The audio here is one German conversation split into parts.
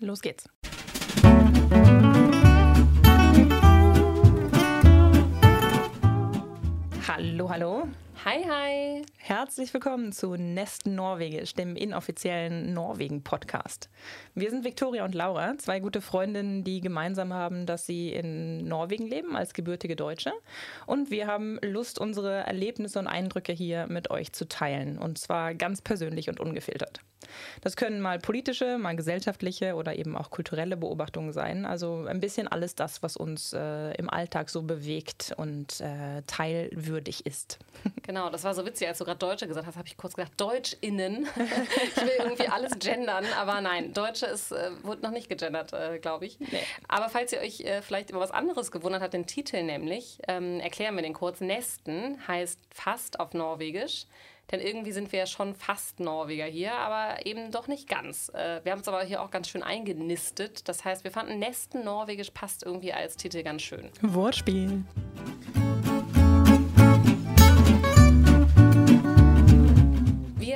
Los geht's. Hallo, hallo. Hi, hi. Herzlich willkommen zu Nesten Norwegisch, dem inoffiziellen Norwegen-Podcast. Wir sind Viktoria und Laura, zwei gute Freundinnen, die gemeinsam haben, dass sie in Norwegen leben als gebürtige Deutsche. Und wir haben Lust, unsere Erlebnisse und Eindrücke hier mit euch zu teilen. Und zwar ganz persönlich und ungefiltert. Das können mal politische, mal gesellschaftliche oder eben auch kulturelle Beobachtungen sein. Also ein bisschen alles das, was uns äh, im Alltag so bewegt und äh, teilwürdig ist. Genau, das war so witzig, als du gerade Deutsche gesagt hast, habe ich kurz gedacht, DeutschInnen. ich will irgendwie alles gendern, aber nein, Deutsche ist, äh, wurde noch nicht gegendert, äh, glaube ich. Nee. Aber falls ihr euch äh, vielleicht über was anderes gewundert habt, den Titel nämlich, ähm, erklären wir den kurz. Nesten heißt fast auf Norwegisch. Denn irgendwie sind wir ja schon fast Norweger hier, aber eben doch nicht ganz. Äh, wir haben es aber hier auch ganz schön eingenistet. Das heißt, wir fanden Nesten Norwegisch passt irgendwie als Titel ganz schön. Wortspiel.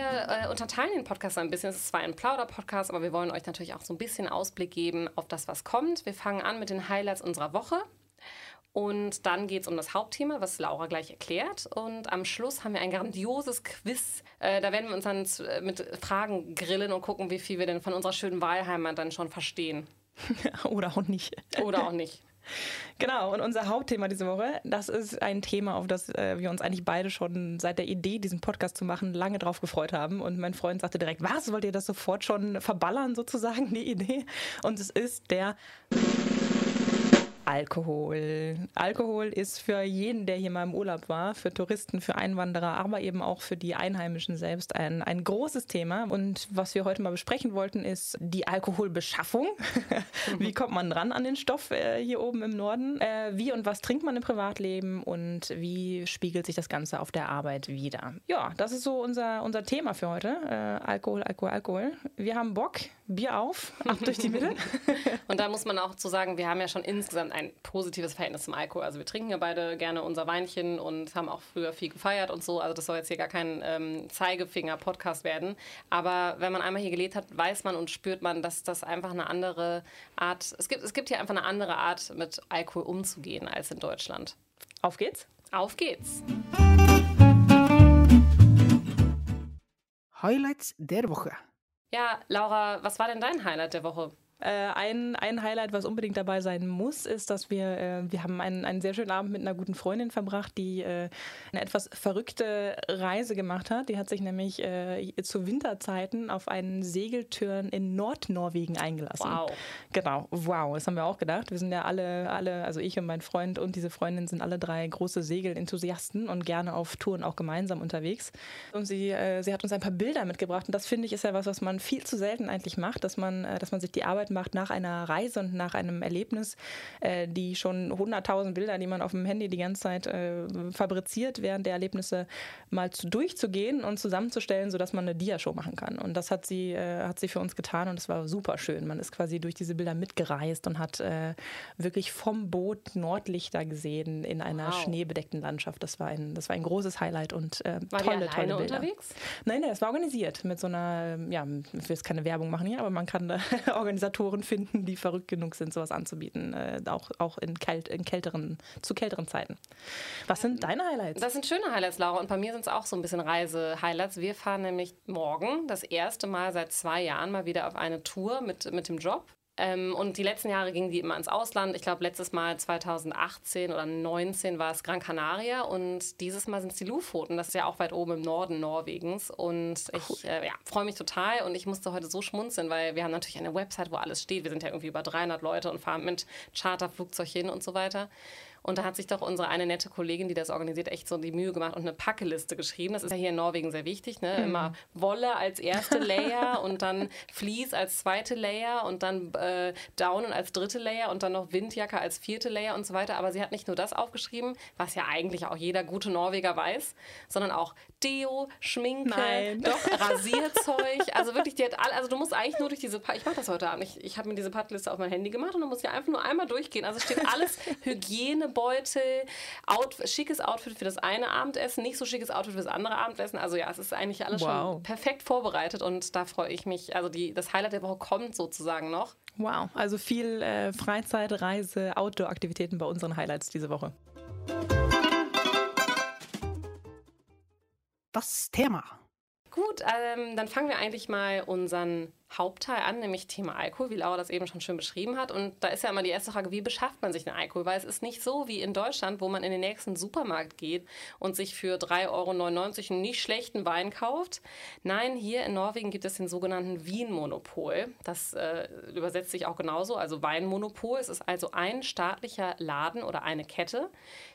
Wir äh, unterteilen den Podcast ein bisschen. Es ist zwar ein Plauder-Podcast, aber wir wollen euch natürlich auch so ein bisschen Ausblick geben auf das, was kommt. Wir fangen an mit den Highlights unserer Woche. Und dann geht es um das Hauptthema, was Laura gleich erklärt. Und am Schluss haben wir ein grandioses Quiz. Äh, da werden wir uns dann äh, mit Fragen grillen und gucken, wie viel wir denn von unserer schönen Wahlheimat dann schon verstehen. Oder auch nicht. Oder auch nicht. Genau, und unser Hauptthema diese Woche, das ist ein Thema, auf das äh, wir uns eigentlich beide schon seit der Idee, diesen Podcast zu machen, lange drauf gefreut haben. Und mein Freund sagte direkt, was, wollt ihr das sofort schon verballern, sozusagen, die Idee? Und es ist der Alkohol. Alkohol ist für jeden, der hier mal im Urlaub war, für Touristen, für Einwanderer, aber eben auch für die Einheimischen selbst ein, ein großes Thema. Und was wir heute mal besprechen wollten, ist die Alkoholbeschaffung. wie kommt man dran an den Stoff äh, hier oben im Norden? Äh, wie und was trinkt man im Privatleben und wie spiegelt sich das Ganze auf der Arbeit wieder? Ja, das ist so unser, unser Thema für heute. Äh, Alkohol, Alkohol, Alkohol. Wir haben Bock. Bier auf, ab durch die Mitte. und da muss man auch zu sagen, wir haben ja schon insgesamt ein positives Verhältnis zum Alkohol. Also wir trinken ja beide gerne unser Weinchen und haben auch früher viel gefeiert und so. Also das soll jetzt hier gar kein ähm, Zeigefinger-Podcast werden. Aber wenn man einmal hier gelebt hat, weiß man und spürt man, dass das einfach eine andere Art, es gibt, es gibt hier einfach eine andere Art, mit Alkohol umzugehen als in Deutschland. Auf geht's? Auf geht's. Highlights der Woche. Ja, Laura, was war denn dein Highlight der Woche? Äh, ein, ein Highlight, was unbedingt dabei sein muss, ist, dass wir, äh, wir haben einen, einen sehr schönen Abend mit einer guten Freundin verbracht, die äh, eine etwas verrückte Reise gemacht hat. Die hat sich nämlich zu Winterzeiten auf einen Segeltörn in Nordnorwegen eingelassen. Wow. Genau, wow, das haben wir auch gedacht. Wir sind ja alle, alle, also ich und mein Freund und diese Freundin sind alle drei große Segelenthusiasten und gerne auf Touren auch gemeinsam unterwegs. Und sie, sie hat uns ein paar Bilder mitgebracht und das finde ich ist ja was, was man viel zu selten eigentlich macht, dass man, dass man sich die Arbeit macht nach einer Reise und nach einem Erlebnis, äh, die schon 100.000 Bilder, die man auf dem Handy die ganze Zeit äh, fabriziert, während der Erlebnisse mal zu, durchzugehen und zusammenzustellen, sodass man eine Diashow machen kann. Und das hat sie, äh, hat sie für uns getan und es war super schön. Man ist quasi durch diese Bilder mitgereist und hat äh, wirklich vom Boot Nordlichter gesehen in einer wow. schneebedeckten Landschaft. Das war ein, das war ein großes Highlight und äh, war tolle, tolle Bilder. unterwegs? Nein, nein, es war organisiert mit so einer, ja, ich will jetzt keine Werbung machen hier, aber man kann da Organisatoren Autoren finden, die verrückt genug sind, sowas anzubieten, äh, auch, auch in, kält, in kälteren, zu kälteren Zeiten. Was sind deine Highlights? Das sind schöne Highlights, Laura. Und bei mir sind es auch so ein bisschen Reise-Highlights. Wir fahren nämlich morgen das erste Mal seit zwei Jahren mal wieder auf eine Tour mit, mit dem Job. Ähm, und die letzten Jahre gingen die immer ins Ausland. Ich glaube, letztes Mal 2018 oder 2019 war es Gran Canaria und dieses Mal sind es die Lofoten. Das ist ja auch weit oben im Norden Norwegens. Und ich äh, ja, freue mich total und ich musste heute so schmunzeln, weil wir haben natürlich eine Website, wo alles steht. Wir sind ja irgendwie über 300 Leute und fahren mit Charterflugzeug hin und so weiter. Und da hat sich doch unsere eine nette Kollegin, die das organisiert, echt so die Mühe gemacht und eine Packeliste geschrieben. Das ist ja hier in Norwegen sehr wichtig. Ne? Mhm. Immer Wolle als erste Layer und dann Vlies als zweite Layer und dann äh, Daunen als dritte Layer und dann noch Windjacke als vierte Layer und so weiter. Aber sie hat nicht nur das aufgeschrieben, was ja eigentlich auch jeder gute Norweger weiß, sondern auch Deo, Schminke, Nein. doch Rasierzeug. Also wirklich, die hat alle, also du musst eigentlich nur durch diese, pa ich mache das heute Abend, ich, ich habe mir diese Packliste auf mein Handy gemacht und dann muss ich einfach nur einmal durchgehen. Also steht alles Hygiene Beutel, Out, schickes Outfit für das eine Abendessen, nicht so schickes Outfit für das andere Abendessen. Also ja, es ist eigentlich alles wow. schon perfekt vorbereitet und da freue ich mich. Also die, das Highlight der Woche kommt sozusagen noch. Wow, also viel äh, Freizeit, Reise, Outdoor-Aktivitäten bei unseren Highlights diese Woche. Das Thema. Gut, ähm, dann fangen wir eigentlich mal unseren Hauptteil an, nämlich Thema Alkohol, wie Laura das eben schon schön beschrieben hat. Und da ist ja immer die erste Frage, wie beschafft man sich den Alkohol? Weil es ist nicht so wie in Deutschland, wo man in den nächsten Supermarkt geht und sich für 3,99 Euro einen nicht schlechten Wein kauft. Nein, hier in Norwegen gibt es den sogenannten Wien-Monopol. Das äh, übersetzt sich auch genauso, also Weinmonopol. Es ist also ein staatlicher Laden oder eine Kette,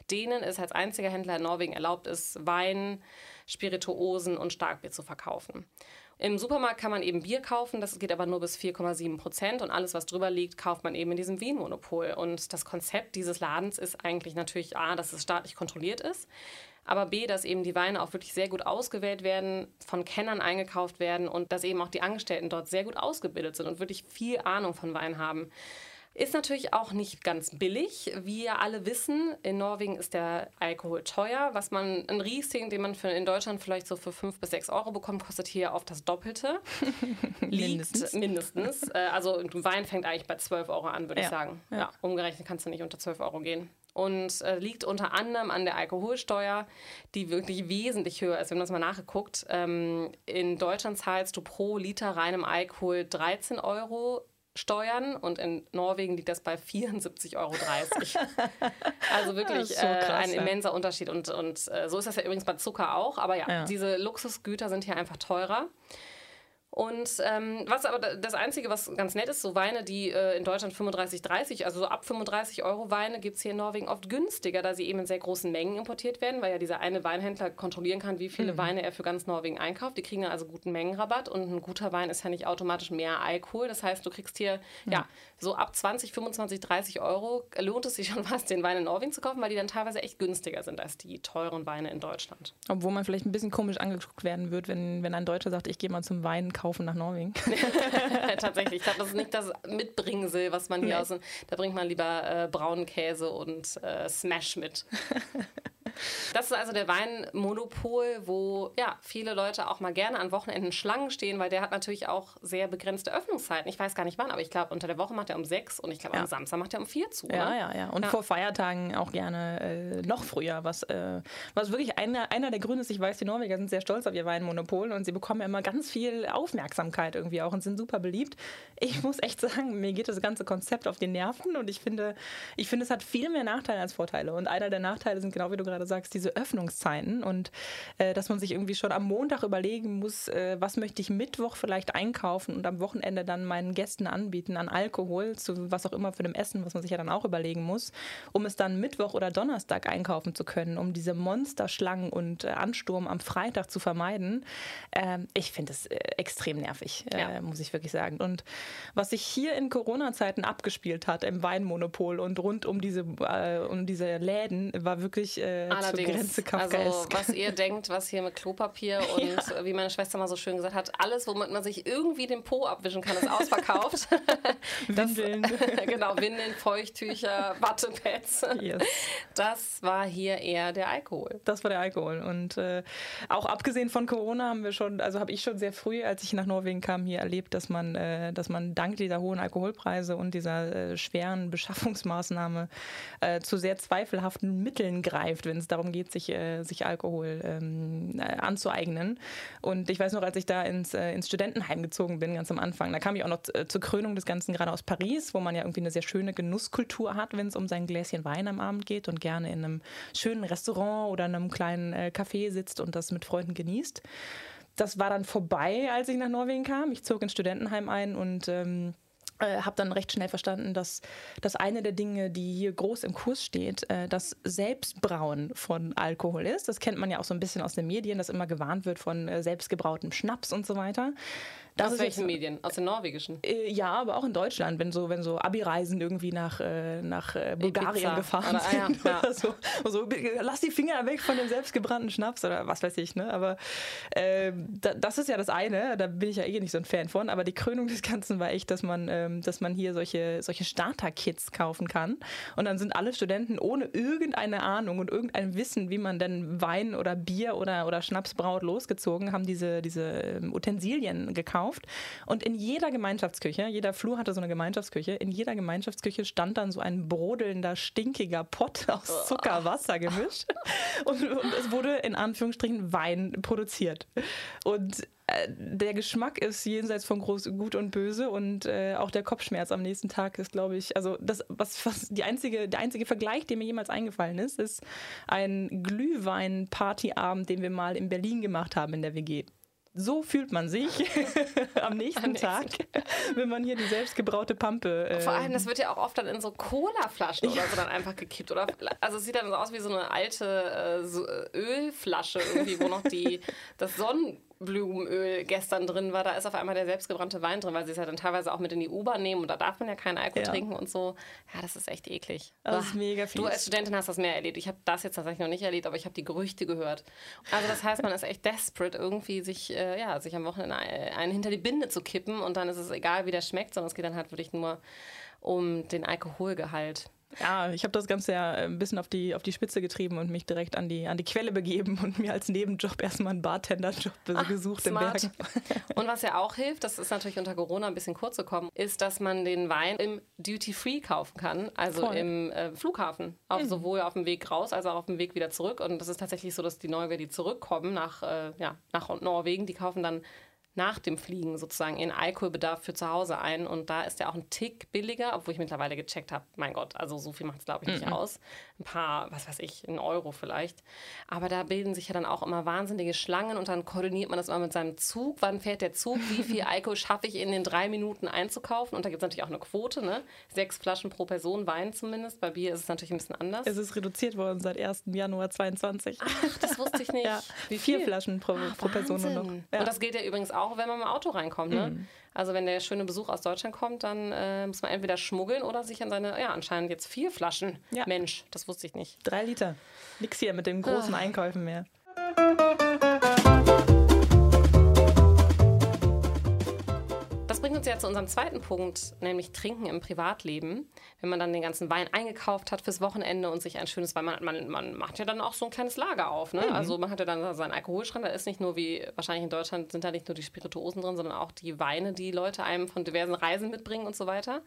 denen es als einziger Händler in Norwegen erlaubt ist, Wein, Spirituosen und Starkbier zu verkaufen. Im Supermarkt kann man eben Bier kaufen, das geht aber nur bis 4,7 Prozent und alles, was drüber liegt, kauft man eben in diesem Wien-Monopol. Und das Konzept dieses Ladens ist eigentlich natürlich A, dass es staatlich kontrolliert ist, aber B, dass eben die Weine auch wirklich sehr gut ausgewählt werden, von Kennern eingekauft werden und dass eben auch die Angestellten dort sehr gut ausgebildet sind und wirklich viel Ahnung von Wein haben. Ist natürlich auch nicht ganz billig. Wie ja alle wissen, in Norwegen ist der Alkohol teuer. Was man, ein Riesling, den man für, in Deutschland vielleicht so für 5 bis 6 Euro bekommt, kostet hier oft das Doppelte. mindestens. mindestens. Äh, also ein Wein fängt eigentlich bei 12 Euro an, würde ja. ich sagen. Ja. ja. umgerechnet kannst du nicht unter 12 Euro gehen und äh, liegt unter anderem an der Alkoholsteuer, die wirklich wesentlich höher ist. Wir haben das mal nachgeguckt. Ähm, in Deutschland zahlst du pro Liter reinem Alkohol 13 Euro Steuern und in Norwegen liegt das bei 74,30 Euro. also wirklich so äh, krass, äh, ein ja. immenser Unterschied. Und, und äh, so ist das ja übrigens bei Zucker auch. Aber ja, ja, diese Luxusgüter sind hier einfach teurer. Und ähm, was aber das Einzige, was ganz nett ist, so Weine, die äh, in Deutschland 35, 30, also so ab 35 Euro Weine gibt es hier in Norwegen oft günstiger, da sie eben in sehr großen Mengen importiert werden, weil ja dieser eine Weinhändler kontrollieren kann, wie viele mhm. Weine er für ganz Norwegen einkauft. Die kriegen dann also guten Mengenrabatt und ein guter Wein ist ja nicht automatisch mehr Alkohol. Das heißt, du kriegst hier mhm. ja so ab 20, 25, 30 Euro lohnt es sich schon fast, den Wein in Norwegen zu kaufen, weil die dann teilweise echt günstiger sind als die teuren Weine in Deutschland. Obwohl man vielleicht ein bisschen komisch angeguckt werden wird, wenn, wenn ein Deutscher sagt, ich gehe mal zum Wein kaufen kaufen nach Norwegen. Tatsächlich. Ich glaube, das ist nicht das Mitbringsel, was man hier nee. aus. Da bringt man lieber äh, braunen Käse und äh, Smash mit. Das ist also der Weinmonopol, wo ja, viele Leute auch mal gerne an Wochenenden Schlangen stehen, weil der hat natürlich auch sehr begrenzte Öffnungszeiten. Ich weiß gar nicht wann, aber ich glaube, unter der Woche macht er um sechs und ich glaube, ja. am Samstag macht er um vier zu. Ja, ne? ja, ja. Und ja. vor Feiertagen auch gerne äh, noch früher, was, äh, was wirklich einer, einer der Gründe ist. Ich weiß, die Norweger sind sehr stolz auf ihr Weinmonopol und sie bekommen ja immer ganz viel Aufmerksamkeit irgendwie auch und sind super beliebt. Ich muss echt sagen, mir geht das ganze Konzept auf die Nerven und ich finde, ich finde, es hat viel mehr Nachteile als Vorteile. Und einer der Nachteile sind genau wie du gerade sagst, diese Öffnungszeiten und äh, dass man sich irgendwie schon am Montag überlegen muss, äh, was möchte ich Mittwoch vielleicht einkaufen und am Wochenende dann meinen Gästen anbieten an Alkohol, zu was auch immer für dem Essen, was man sich ja dann auch überlegen muss, um es dann Mittwoch oder Donnerstag einkaufen zu können, um diese Monsterschlangen und äh, Ansturm am Freitag zu vermeiden. Ähm, ich finde es äh, extrem nervig, äh, ja. muss ich wirklich sagen. Und was sich hier in Corona-Zeiten abgespielt hat im Weinmonopol und rund um diese, äh, um diese Läden, war wirklich äh, Allerdings. Grenze Also was ihr denkt, was hier mit Klopapier und ja. wie meine Schwester mal so schön gesagt hat, alles, womit man sich irgendwie den Po abwischen kann, ist ausverkauft. Windeln. Das, genau, Windeln, Feuchttücher, Wattepads. Yes. Das war hier eher der Alkohol. Das war der Alkohol. Und äh, auch abgesehen von Corona haben wir schon, also habe ich schon sehr früh, als ich nach Norwegen kam, hier erlebt, dass man, äh, dass man dank dieser hohen Alkoholpreise und dieser äh, schweren Beschaffungsmaßnahme äh, zu sehr zweifelhaften Mitteln greift, wenn es darum geht, sich, äh, sich Alkohol ähm, äh, anzueignen. Und ich weiß noch, als ich da ins, äh, ins Studentenheim gezogen bin, ganz am Anfang, da kam ich auch noch äh, zur Krönung des Ganzen gerade aus Paris, wo man ja irgendwie eine sehr schöne Genusskultur hat, wenn es um sein Gläschen Wein am Abend geht und gerne in einem schönen Restaurant oder in einem kleinen äh, Café sitzt und das mit Freunden genießt. Das war dann vorbei, als ich nach Norwegen kam. Ich zog ins Studentenheim ein und ähm, äh, habe dann recht schnell verstanden, dass, dass eine der Dinge, die hier groß im Kurs steht, äh, das Selbstbrauen von Alkohol ist. Das kennt man ja auch so ein bisschen aus den Medien, dass immer gewarnt wird von äh, selbstgebrautem Schnaps und so weiter. Das Aus welchen Medien? Aus den norwegischen? Äh, ja, aber auch in Deutschland, wenn so, wenn so Abi-Reisen irgendwie nach, äh, nach äh, Bulgarien Ibiza. gefahren oder, sind. Ah, ja, ja. so, so, lass die Finger weg von dem selbstgebrannten Schnaps oder was weiß ich. Ne? Aber äh, da, das ist ja das eine, da bin ich ja eh nicht so ein Fan von. Aber die Krönung des Ganzen war echt, dass man, ähm, dass man hier solche, solche Starter-Kits kaufen kann. Und dann sind alle Studenten ohne irgendeine Ahnung und irgendein Wissen, wie man denn Wein oder Bier oder, oder Schnaps braut, losgezogen, haben diese, diese ähm, Utensilien gekauft gekauft. Und in jeder Gemeinschaftsküche, jeder Flur hatte so eine Gemeinschaftsküche, in jeder Gemeinschaftsküche stand dann so ein brodelnder, stinkiger Pott aus Zuckerwasser gemischt. Und, und es wurde in Anführungsstrichen Wein produziert. Und äh, der Geschmack ist jenseits von groß, gut und böse und äh, auch der Kopfschmerz am nächsten Tag ist, glaube ich, also das, was, was die einzige, der einzige Vergleich, der mir jemals eingefallen ist, ist ein Glühwein-Partyabend, den wir mal in Berlin gemacht haben in der WG so fühlt man sich am nächsten Tag, wenn man hier die selbstgebraute Pampe. Äh Vor allem, das wird ja auch oft dann in so Cola-Flaschen oder so dann einfach gekippt. Oder, also es sieht dann so aus wie so eine alte äh, so Ölflasche irgendwie, wo noch die, das Sonnen Blumenöl gestern drin war, da ist auf einmal der selbstgebrannte Wein drin, weil sie es ja dann teilweise auch mit in die U-Bahn nehmen und da darf man ja keinen Alkohol ja. trinken und so. Ja, das ist echt eklig. Das ist mega viel. Du als Studentin hast das mehr erlebt. Ich habe das jetzt tatsächlich noch nicht erlebt, aber ich habe die Gerüchte gehört. Also das heißt, man ist echt desperate, irgendwie sich, äh, ja, sich am Wochenende einen hinter die Binde zu kippen und dann ist es egal, wie der schmeckt, sondern es geht dann halt wirklich nur um den Alkoholgehalt. Ja, ich habe das Ganze ja ein bisschen auf die, auf die Spitze getrieben und mich direkt an die, an die Quelle begeben und mir als Nebenjob erstmal einen Bartender-Job gesucht smart. in Bergen. Und was ja auch hilft, das ist natürlich unter Corona ein bisschen kurz gekommen, ist, dass man den Wein im Duty-Free kaufen kann, also Voll. im äh, Flughafen. Auch mhm. Sowohl auf dem Weg raus als auch auf dem Weg wieder zurück. Und das ist tatsächlich so, dass die Norweger, die zurückkommen nach, äh, ja, nach Norwegen, die kaufen dann nach dem Fliegen sozusagen ihren Alkoholbedarf für zu Hause ein. Und da ist der auch ein Tick billiger, obwohl ich mittlerweile gecheckt habe, mein Gott, also so viel macht es, glaube ich, nicht mhm. aus. Ein paar, was weiß ich, ein Euro vielleicht. Aber da bilden sich ja dann auch immer wahnsinnige Schlangen und dann koordiniert man das immer mit seinem Zug. Wann fährt der Zug? Wie viel Alkohol schaffe ich in den drei Minuten einzukaufen? Und da gibt es natürlich auch eine Quote, ne? Sechs Flaschen pro Person, Wein zumindest. Bei Bier ist es natürlich ein bisschen anders. Es ist reduziert worden seit 1. Januar 22. Ach, das wusste ich nicht. Ja, Wie viel? Vier Flaschen pro, Ach, pro Person nur noch. Ja. Und das gilt ja übrigens auch auch, wenn man dem Auto reinkommt. Ne? Mhm. Also wenn der schöne Besuch aus Deutschland kommt, dann äh, muss man entweder schmuggeln oder sich an seine, ja, anscheinend jetzt vier Flaschen. Ja. Mensch, das wusste ich nicht. Drei Liter. Nix hier mit den großen ah. Einkäufen mehr. Bringt uns ja zu unserem zweiten Punkt, nämlich Trinken im Privatleben. Wenn man dann den ganzen Wein eingekauft hat fürs Wochenende und sich ein schönes Wein, man, man, man macht ja dann auch so ein kleines Lager auf. Ne? Mhm. Also man hat ja dann seinen Alkoholschrank, da ist nicht nur wie, wahrscheinlich in Deutschland sind da nicht nur die Spirituosen drin, sondern auch die Weine, die Leute einem von diversen Reisen mitbringen und so weiter.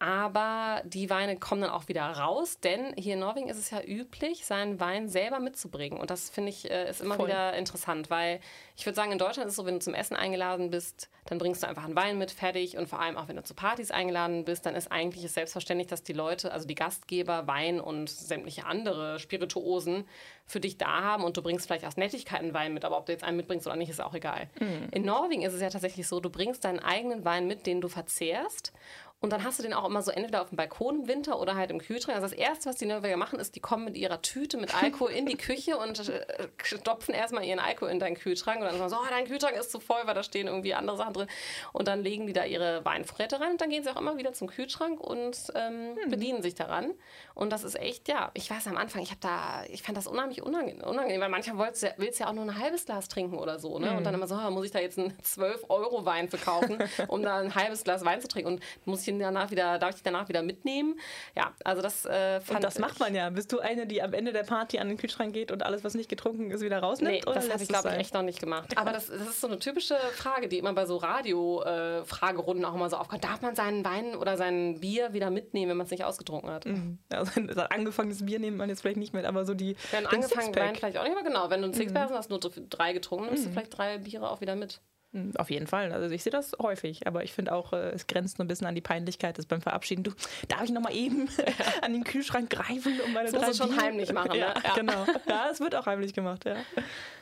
Aber die Weine kommen dann auch wieder raus, denn hier in Norwegen ist es ja üblich, seinen Wein selber mitzubringen. Und das finde ich äh, ist immer Voll. wieder interessant, weil ich würde sagen, in Deutschland ist es so, wenn du zum Essen eingeladen bist, dann bringst du einfach einen Wein mit, fertig. Und vor allem auch wenn du zu Partys eingeladen bist, dann ist eigentlich es selbstverständlich, dass die Leute, also die Gastgeber, Wein und sämtliche andere Spirituosen für dich da haben und du bringst vielleicht aus Nettigkeit einen Wein mit, aber ob du jetzt einen mitbringst oder nicht, ist auch egal. Mhm. In Norwegen ist es ja tatsächlich so, du bringst deinen eigenen Wein mit, den du verzehrst und dann hast du den auch immer so entweder auf dem Balkon im Winter oder halt im Kühlschrank. Also das Erste, was die Norweger machen, ist, die kommen mit ihrer Tüte mit Alkohol in die Küche und äh, stopfen erstmal ihren Alkohol in deinen Kühlschrank. Und dann sagen so, oh, dein Kühlschrank ist zu voll, weil da stehen irgendwie andere Sachen drin. Und dann legen die da ihre Weinvorräte rein und dann gehen sie auch immer wieder zum Kühlschrank und ähm, hm. bedienen sich daran. Und das ist echt, ja, ich weiß am Anfang, ich habe da, ich fand das unheimlich unangenehm, unangenehm weil manchmal willst du, ja auch nur ein halbes Glas trinken oder so. Ne? Hm. Und dann immer so, oh, muss ich da jetzt einen 12-Euro-Wein verkaufen, um da ein halbes Glas Wein zu trinken. Und muss ich ihn danach wieder, darf ich danach wieder mitnehmen. Ja, also das äh, fand Und das macht man ja. Bist du eine, die am Ende der Party an den Kühlschrank geht und alles, was nicht getrunken ist, wieder rausnimmt? Nee, das habe ich, glaube ich, echt noch nicht gemacht. Aber das, das ist so eine typische Frage, die immer bei so Radio-Fragerunden äh, auch immer so aufkommt. Darf man seinen Wein oder sein Bier wieder mitnehmen, wenn man es nicht ausgetrunken hat? Mhm. Also, angefangenes Bier nimmt man jetzt vielleicht nicht mit, aber so die. Wenn angefangen Wein vielleicht auch nicht, aber genau. Wenn du ein Sixpack mhm. hast, nur drei getrunken, nimmst mhm. du vielleicht drei Biere auch wieder mit. Hm, auf jeden Fall. Also ich sehe das häufig, aber ich finde auch, äh, es grenzt so ein bisschen an die Peinlichkeit das beim Verabschieden. Du, darf ich noch mal eben an den Kühlschrank greifen um meine das drei musst du schon heimlich machen, ja, ne? Ja, genau. Ja, es wird auch heimlich gemacht, ja.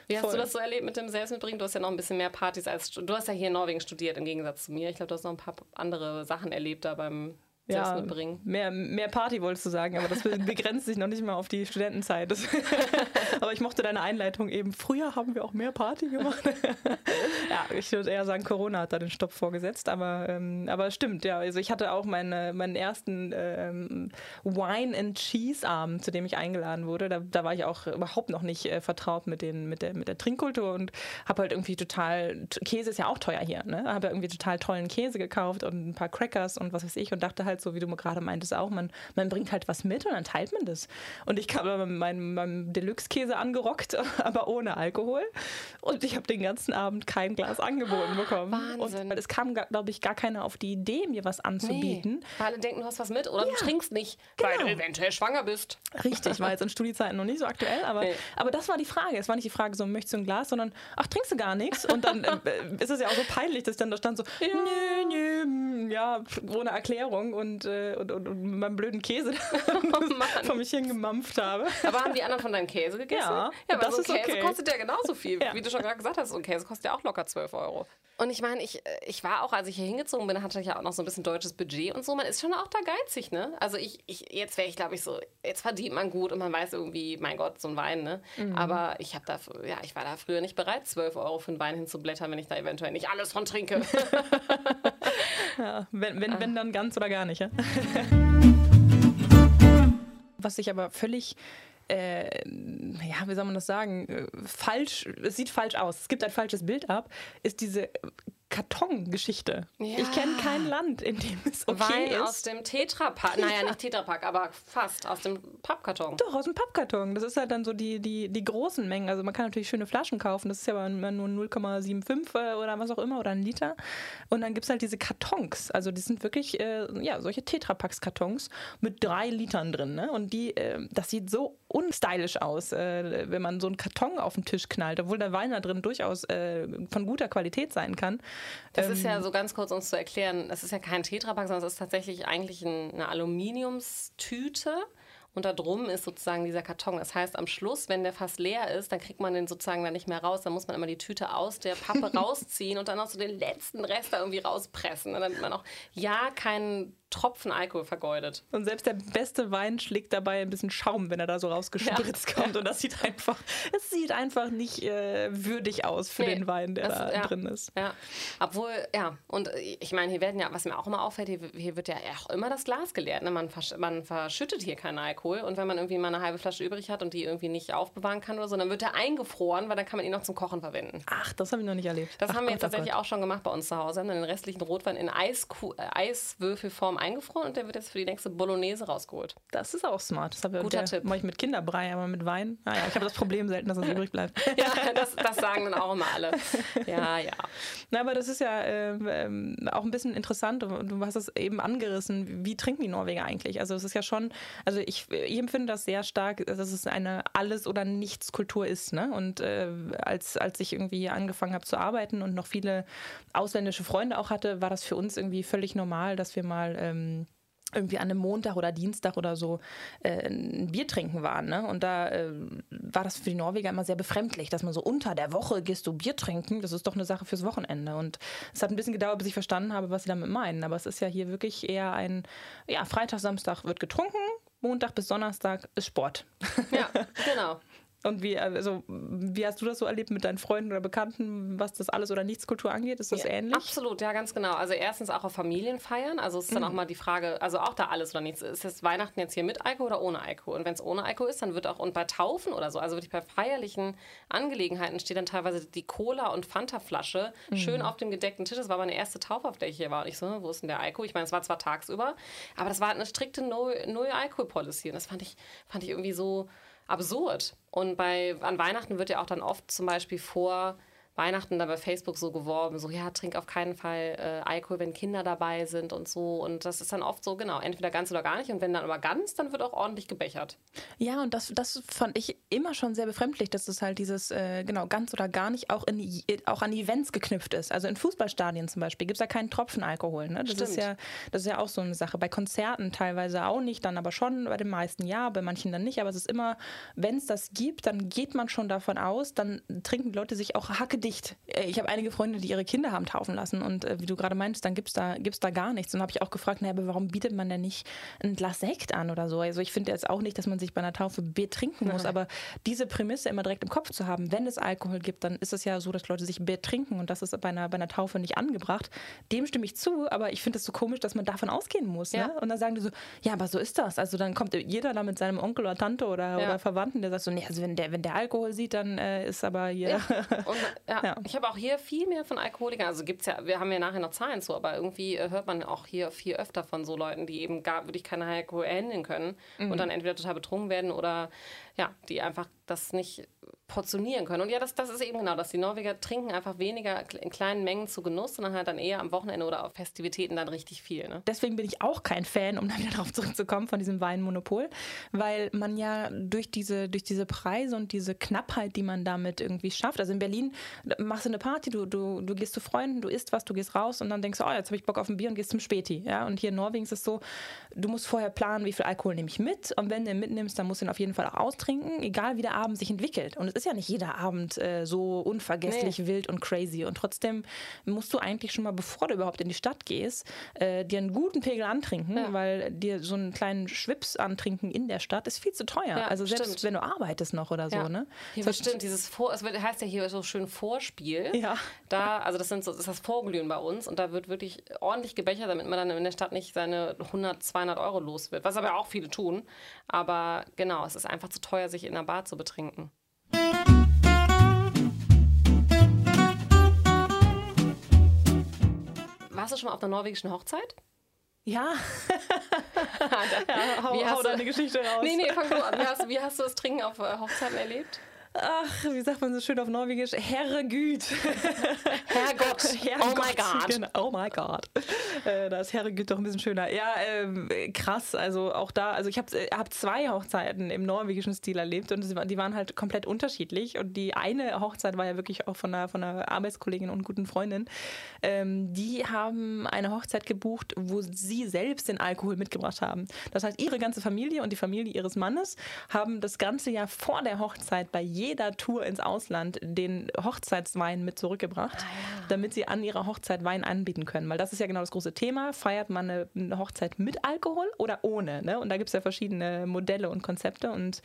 Wie hast Voll. du das so erlebt mit dem Selbstmitbringen? Du hast ja noch ein bisschen mehr Partys als du hast ja hier in Norwegen studiert im Gegensatz zu mir. Ich glaube, du hast noch ein paar andere Sachen erlebt da beim ja, mitbringen. Mehr, mehr Party wolltest du sagen, aber das begrenzt sich noch nicht mal auf die Studentenzeit. aber ich mochte deine Einleitung eben. Früher haben wir auch mehr Party gemacht. ja, ich würde eher sagen, Corona hat da den Stopp vorgesetzt, aber, ähm, aber stimmt, ja. Also ich hatte auch meine, meinen ersten ähm, Wine and Cheese Abend, zu dem ich eingeladen wurde. Da, da war ich auch überhaupt noch nicht äh, vertraut mit, den, mit, der, mit der Trinkkultur und habe halt irgendwie total, Käse ist ja auch teuer hier, ne? Habe irgendwie total tollen Käse gekauft und ein paar Crackers und was weiß ich und dachte halt, so, wie du gerade meintest auch, man, man bringt halt was mit und dann teilt man das. Und ich kam mit meinem, meinem Deluxe-Käse angerockt, aber ohne Alkohol. Und ich habe den ganzen Abend kein Glas angeboten bekommen. Wahnsinn. Und es kam, glaube ich, gar keiner auf die Idee, mir was anzubieten. Nee, weil alle denken, du hast was mit oder ja, du trinkst nicht, genau. weil du eventuell schwanger bist. Richtig, war jetzt in Studiezeiten noch nicht so aktuell, aber, nee. aber das war die Frage. Es war nicht die Frage, so möchtest du ein Glas, sondern ach, trinkst du gar nichts? Und dann äh, ist es ja auch so peinlich, dass dann da stand so, ja. nö, nö, hm, ja, ohne Erklärung und, äh, und, und, und meinem blöden Käse oh vor mich hingemampft habe. Aber haben die anderen von deinem Käse gegessen? Ja, ja aber das so ist Käse okay. kostet ja genauso viel, Ja. wie du schon gerade gesagt hast. So ein Käse kostet ja auch locker 12 Euro. Und ich meine, ich, äh, ich war auch, als ich hier hingezogen bin, hatte ich ja auch noch so ein bisschen deutsches Budget und so. Man ist schon auch da geizig, ne? Also ich, ich jetzt wäre ich, glaube ich, so, jetzt verdient man gut und man weiß irgendwie, mein Gott, so ein Wein, ne? Aber ich habe da, ja, ich war da früher nicht bereit, 12 Euro für einen Wein hinzublättern, wenn ich da eventuell nicht alles von trinke. Ja, wenn, wenn, wenn dann ganz oder gar nicht. Ja? Was ich aber völlig, äh, ja, wie soll man das sagen, äh, falsch, es sieht falsch aus. Es gibt ein falsches Bild ab, ist diese Kartongeschichte. Ja. Ich kenne kein Land, in dem es okay Wein ist. aus dem Tetrapack, naja, nicht Tetrapack, aber fast aus dem Pappkarton. Doch, aus dem Pappkarton. Das ist halt dann so die, die, die großen Mengen. Also man kann natürlich schöne Flaschen kaufen. Das ist ja aber nur 0,75 äh, oder was auch immer oder ein Liter. Und dann gibt es halt diese Kartons. Also die sind wirklich, äh, ja, solche Tetrapacks-Kartons mit drei Litern drin. Ne? Und die, äh, das sieht so unstylisch aus, äh, wenn man so einen Karton auf den Tisch knallt, obwohl der Wein da drin durchaus äh, von guter Qualität sein kann. Das Ähm, ist ja so ganz kurz uns zu erklären, es ist ja kein Tetrapack, sondern es ist tatsächlich eigentlich ein, eine Aluminiumstüte. Und da drum ist sozusagen dieser Karton. Das heißt, am Schluss, wenn der fast leer ist, dann kriegt man den sozusagen dann nicht mehr raus. Dann muss man immer die Tüte aus der Pappe rausziehen und dann noch so den letzten Rest da irgendwie rauspressen, ne, damit man auch ja keinen Tropfen Alkohol vergeudet. Und selbst der beste Wein schlägt dabei ein bisschen Schaum, wenn er da so rausgespritzt kommt. Und das sieht einfach, es sieht einfach nicht äh, würdig aus für Nee, den Wein, der das- da ja. drin ist. Ja, obwohl, ja, und ich meine, hier werden ja, was mir auch immer auffällt, hier, hier wird ja auch immer das Glas geleert. Ne? Man, versch man verschüttet hier keinen Alkohol und wenn man irgendwie mal eine halbe Flasche übrig hat und die irgendwie nicht aufbewahren kann oder so, dann wird der eingefroren, weil dann kann man ihn noch zum Kochen verwenden. Ach, das habe ich noch nicht erlebt. Das Ach haben wir Gott, jetzt tatsächlich auch schon gemacht bei uns zu Hause. Haben dann den restlichen Rotwein in Eisku äh, Eiswürfelform eingefroren und der wird jetzt für die nächste Bolognese rausgeholt. Das ist auch smart. Das habe Guter der, Tipp. mache ich mit Kinderbrei, aber mit Wein. Naja, ich habe das Problem selten, dass das übrig bleibt. Ja, das, das sagen dann auch immer alle. Ja, ja. Na, aber das ist ja ähm, ähm, auch ein bisschen interessant. und Du hast es eben angerissen. Wie trinken die Norweger eigentlich? Also es ist ja schon, also ich, ich empfinde das sehr stark, dass es eine Alles- oder Nichts-Kultur ist. Ne? Und äh, als, als ich irgendwie angefangen habe zu arbeiten und noch viele ausländische Freunde auch hatte, war das für uns irgendwie völlig normal, dass wir mal ähm, irgendwie an einem Montag oder Dienstag oder so äh, ein Bier trinken waren. Ne? Und da äh, war das für die Norweger immer sehr befremdlich, dass man so unter der Woche gehst du Bier trinken. Das ist doch eine Sache fürs Wochenende. Und es hat ein bisschen gedauert, bis ich verstanden habe, was sie damit meinen. Aber es ist ja hier wirklich eher ein, ja, Freitag, Samstag wird getrunken. Montag bis Donnerstag ist Sport. Ja, genau. Und wie, also, wie hast du das so erlebt mit deinen Freunden oder Bekannten, was das Alles- oder Nichts-Kultur angeht? Ist das Ja, ähnlich? Absolut, ja, ganz genau. Also erstens auch auf Familienfeiern. Also es ist dann Mhm. auch mal die Frage, also auch da alles oder nichts. Ist das Weihnachten jetzt hier mit Alkohol oder ohne Alkohol? Und wenn es ohne Alkohol ist, dann wird auch, und bei Taufen oder so, also wirklich bei feierlichen Angelegenheiten steht dann teilweise die Cola- und Fanta-Flasche Mhm. schön auf dem gedeckten Tisch. Das war meine erste Taufe, auf der ich hier war. Und ich so, wo ist denn der Alkohol? Ich meine, es war zwar tagsüber, aber das war eine strikte No-Alkohol-Policy. Und das fand ich, fand ich irgendwie so absurd. Und bei, an Weihnachten wird ja auch dann oft zum Beispiel vor Weihnachten da bei Facebook so geworben, so ja, trink auf keinen Fall äh, Alkohol, wenn Kinder dabei sind und so. Und das ist dann oft so, genau, entweder ganz oder gar nicht. Und wenn dann aber ganz, dann wird auch ordentlich gebechert. Ja, und das, das fand ich immer schon sehr befremdlich, dass es halt dieses, äh, genau, ganz oder gar nicht auch, in, auch an Events geknüpft ist. Also in Fußballstadien zum Beispiel gibt es ja keinen Tropfen Alkohol. Ne? Das, ist ja, das ist ja auch so eine Sache. Bei Konzerten teilweise auch nicht, dann aber schon, bei den meisten ja, bei manchen dann nicht. Aber es ist immer, wenn es das gibt, dann geht man schon davon aus, dann trinken die Leute sich auch hackedicht. Äh, Ich habe einige Freunde, die ihre Kinder haben taufen lassen und äh, wie du gerade meintest, dann gibt es da, gibt's da gar nichts. Und habe ich auch gefragt, naja, aber warum bietet man denn nicht ein Glas Sekt an oder so? Also ich finde jetzt auch nicht, dass man sich bei einer Taufe Bier trinken muss, Nein. aber diese Prämisse immer direkt im Kopf zu haben, wenn es Alkohol gibt, dann ist es ja so, dass Leute sich Bier trinken und das ist bei einer, bei einer Taufe nicht angebracht. Dem stimme ich zu, aber ich finde es so komisch, dass man davon ausgehen muss. Ja. Ne? Und dann sagen die so, ja, aber so ist das. Also dann kommt jeder da mit seinem Onkel oder Tante oder, Ja. oder Verwandten, der sagt so, nee, also wenn der, wenn der Alkohol sieht, dann äh, ist aber hier... Und, ja, Ja, ja. ich habe auch hier viel mehr von Alkoholikern. Also gibt es ja, wir haben ja nachher noch Zahlen zu, aber irgendwie äh, hört man auch hier viel öfter von so Leuten, die eben gar wirklich keine Alkohol handeln können mhm. und dann entweder total betrunken werden oder ja, die einfach das nicht portionieren können. Und ja, das, das ist eben genau das. Die Norweger trinken einfach weniger in kleinen Mengen zu Genuss, sondern halt dann eher am Wochenende oder auf Festivitäten dann richtig viel. Ne? Deswegen bin ich auch kein Fan, um dann wieder darauf zurückzukommen, von diesem Weinmonopol, weil man ja durch diese, durch diese Preise und diese Knappheit, die man damit irgendwie schafft, also in Berlin machst du eine Party, du, du, du gehst zu Freunden, du isst was, du gehst raus und dann denkst du, oh, jetzt habe ich Bock auf ein Bier und gehst zum Späti. Ja? Und hier in Norwegen ist es so, du musst vorher planen, wie viel Alkohol nehme ich mit und wenn du ihn mitnimmst, dann musst du ihn auf jeden Fall auch austrinken, egal wie der Abend sich entwickelt. Und es ist ja nicht jeder Abend äh, so unvergesslich nee. wild und crazy. Und trotzdem musst du eigentlich schon mal, bevor du überhaupt in die Stadt gehst, äh, dir einen guten Pegel antrinken, ja. weil dir so einen kleinen Schwips antrinken in der Stadt ist viel zu teuer. Ja, also selbst stimmt. wenn du arbeitest noch oder so. Ja. Ne? Hier das stimmt, dieses Vor, es heißt ja hier so schön Vorspiel. Ja. Da, also das, sind so, das ist das Vorglühen bei uns und da wird wirklich ordentlich gebechert, damit man dann in der Stadt nicht seine 100, 200 Euro los wird. Was aber auch viele tun. Aber genau, es ist einfach zu teuer, sich in einer Bar zu betrinken. Warst du schon mal auf einer norwegischen Hochzeit? Ja. ja hau, wie hast hau deine Geschichte raus. Nee, nee, fang du an. Wie hast, wie hast du das Trinken auf äh, Hochzeiten erlebt? Ach, wie sagt man so schön auf Norwegisch? Herregud. Herrgott. Herrgott. Oh my God. Genau. Oh my God. Äh, da ist Herregud doch ein bisschen schöner. Ja, ähm, krass. Also auch da, also ich habe äh, hab zwei Hochzeiten im norwegischen Stil erlebt und die waren halt komplett unterschiedlich. Und die eine Hochzeit war ja wirklich auch von einer, von einer Arbeitskollegin und guten Freundin. Ähm, die haben eine Hochzeit gebucht, wo sie selbst den Alkohol mitgebracht haben. Das heißt, ihre ganze Familie und die Familie ihres Mannes haben das ganze Jahr vor der Hochzeit bei jeder Tour ins Ausland den Hochzeitswein mit zurückgebracht, ah, ja. damit sie an ihrer Hochzeit Wein anbieten können. Weil das ist ja genau das große Thema. Feiert man eine, eine Hochzeit mit Alkohol oder ohne? Ne? Und da gibt es ja verschiedene Modelle und Konzepte. Und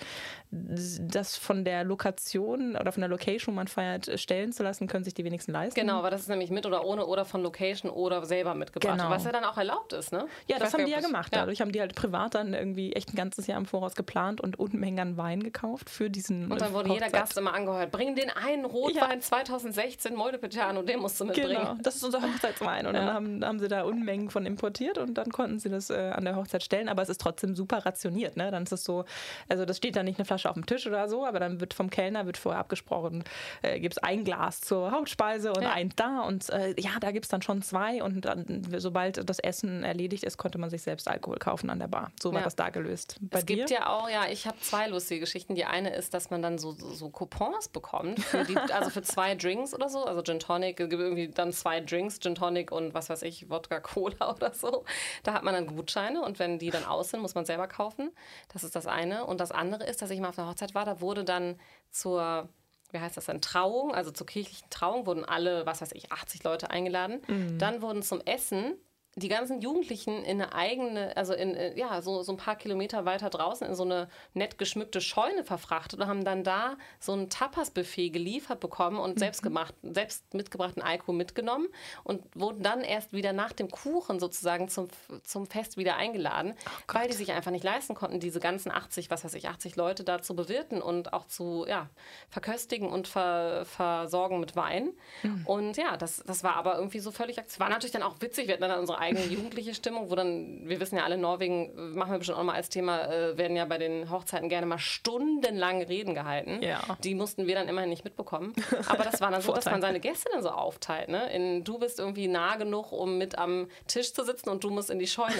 das von der Lokation oder von der Location, wo man feiert, stellen zu lassen, können sich die wenigsten leisten. Genau, aber das ist nämlich mit oder ohne oder von Location oder selber mitgebracht. Genau. Was ja dann auch erlaubt ist, ne? Ja, ich das haben die ja gemacht. Ja. Dadurch haben die halt privat dann irgendwie echt ein ganzes Jahr im Voraus geplant und Unmengen an Wein gekauft für diesen. Und dann wurde jeder Gast immer angehört. Bring den einen Rotwein ja. 2016 Moldepetiano, den musst du mitbringen. Genau, das ist unser Hochzeitswein. Und ja. dann haben, haben sie da Unmengen von importiert und dann konnten sie das äh, an der Hochzeit stellen. Aber es ist trotzdem super rationiert. Ne? Dann ist es so, also das steht da nicht eine Flasche auf dem Tisch oder so, aber dann wird vom Kellner wird vorher abgesprochen, äh, gibt es ein Glas zur Hauptspeise und ja. eins da. Und äh, ja, da gibt es dann schon zwei. Und dann, sobald das Essen erledigt ist, konnte man sich selbst Alkohol kaufen an der Bar. So war das da gelöst. Bei es dir? gibt ja auch, ja, ich habe zwei lustige Geschichten. Die eine ist, dass man dann so, so, Coupons bekommt, für die, also für zwei Drinks oder so, also Gin Tonic, es gibt irgendwie dann zwei Drinks, Gin Tonic und was weiß ich, Wodka Cola oder so. Da hat man dann Gutscheine und wenn die dann aus sind, muss man selber kaufen. Das ist das eine. Und das andere ist, dass ich mal auf einer Hochzeit war, da wurde dann zur wie heißt das dann, Trauung, also zur kirchlichen Trauung wurden alle, was weiß ich, 80 Leute eingeladen. Mhm. Dann wurden zum Essen die ganzen Jugendlichen in eine eigene, also in, äh, ja, so, so ein paar Kilometer weiter draußen in so eine nett geschmückte Scheune verfrachtet und haben dann da so ein Tapas-Buffet geliefert bekommen und mhm. selbst gemacht, selbst mitgebrachten Alkohol mitgenommen und wurden dann erst wieder nach dem Kuchen sozusagen zum, zum Fest wieder eingeladen, oh weil die sich einfach nicht leisten konnten, diese ganzen 80, was weiß ich, 80 Leute da zu bewirten und auch zu, ja, verköstigen und ver, versorgen mit Wein. Mhm. Und ja, das, das war aber irgendwie so völlig, es war natürlich dann auch witzig, wir hatten dann unsere eigene jugendliche Stimmung, wo dann, wir wissen ja alle, Norwegen, äh, machen wir bestimmt auch mal als Thema, äh, werden ja bei den Hochzeiten gerne mal stundenlang Reden gehalten. Ja. Die mussten wir dann immerhin nicht mitbekommen. Aber das war dann so, dass man seine Gäste dann so aufteilt. Ne? In, du bist irgendwie nah genug, um mit am Tisch zu sitzen und du musst in die Scheune.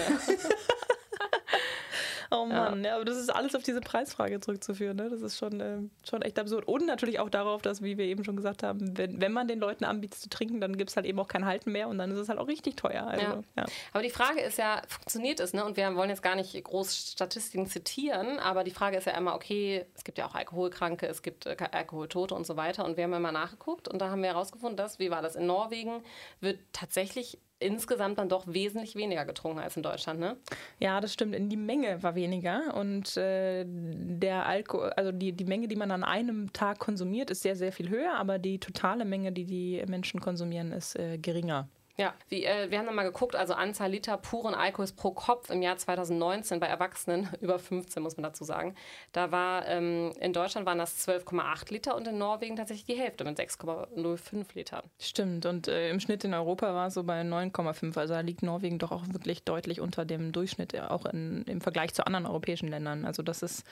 Oh Mann, ja. ja. aber das ist alles auf diese Preisfrage zurückzuführen. Ne? Das ist schon, äh, schon echt absurd. Und natürlich auch darauf, dass, wie wir eben schon gesagt haben, wenn, wenn man den Leuten anbietet zu trinken, dann gibt es halt eben auch kein Halten mehr und dann ist es halt auch richtig teuer. Also, ja. ja. Aber die Frage ist ja, funktioniert es? Ne? Und wir wollen jetzt gar nicht groß Statistiken zitieren, aber die Frage ist ja immer, okay, es gibt ja auch Alkoholkranke, es gibt äh, Alkoholtote und so weiter. Und wir haben ja mal nachgeguckt und da haben wir herausgefunden, dass, wie war das, in Norwegen wird tatsächlich insgesamt dann doch wesentlich weniger getrunken als in Deutschland, ne? Ja, das stimmt. Die Menge war weniger und äh, der Alkohol, also die, die Menge, die man an einem Tag konsumiert, ist sehr, sehr viel höher, aber die totale Menge, die die Menschen konsumieren, ist äh, geringer. Ja, wie, äh, wir haben dann mal geguckt, also Anzahl Liter puren Alkohols pro Kopf im Jahr 2019 bei Erwachsenen, über 15 muss man dazu sagen. Da war, ähm, in Deutschland waren das 12,8 Liter und in Norwegen tatsächlich die Hälfte mit 6,05 Litern. Stimmt, und äh, im Schnitt in Europa war es so bei 9,5. Also da liegt Norwegen doch auch wirklich deutlich unter dem Durchschnitt, auch in, im Vergleich zu anderen europäischen Ländern. Also das ist,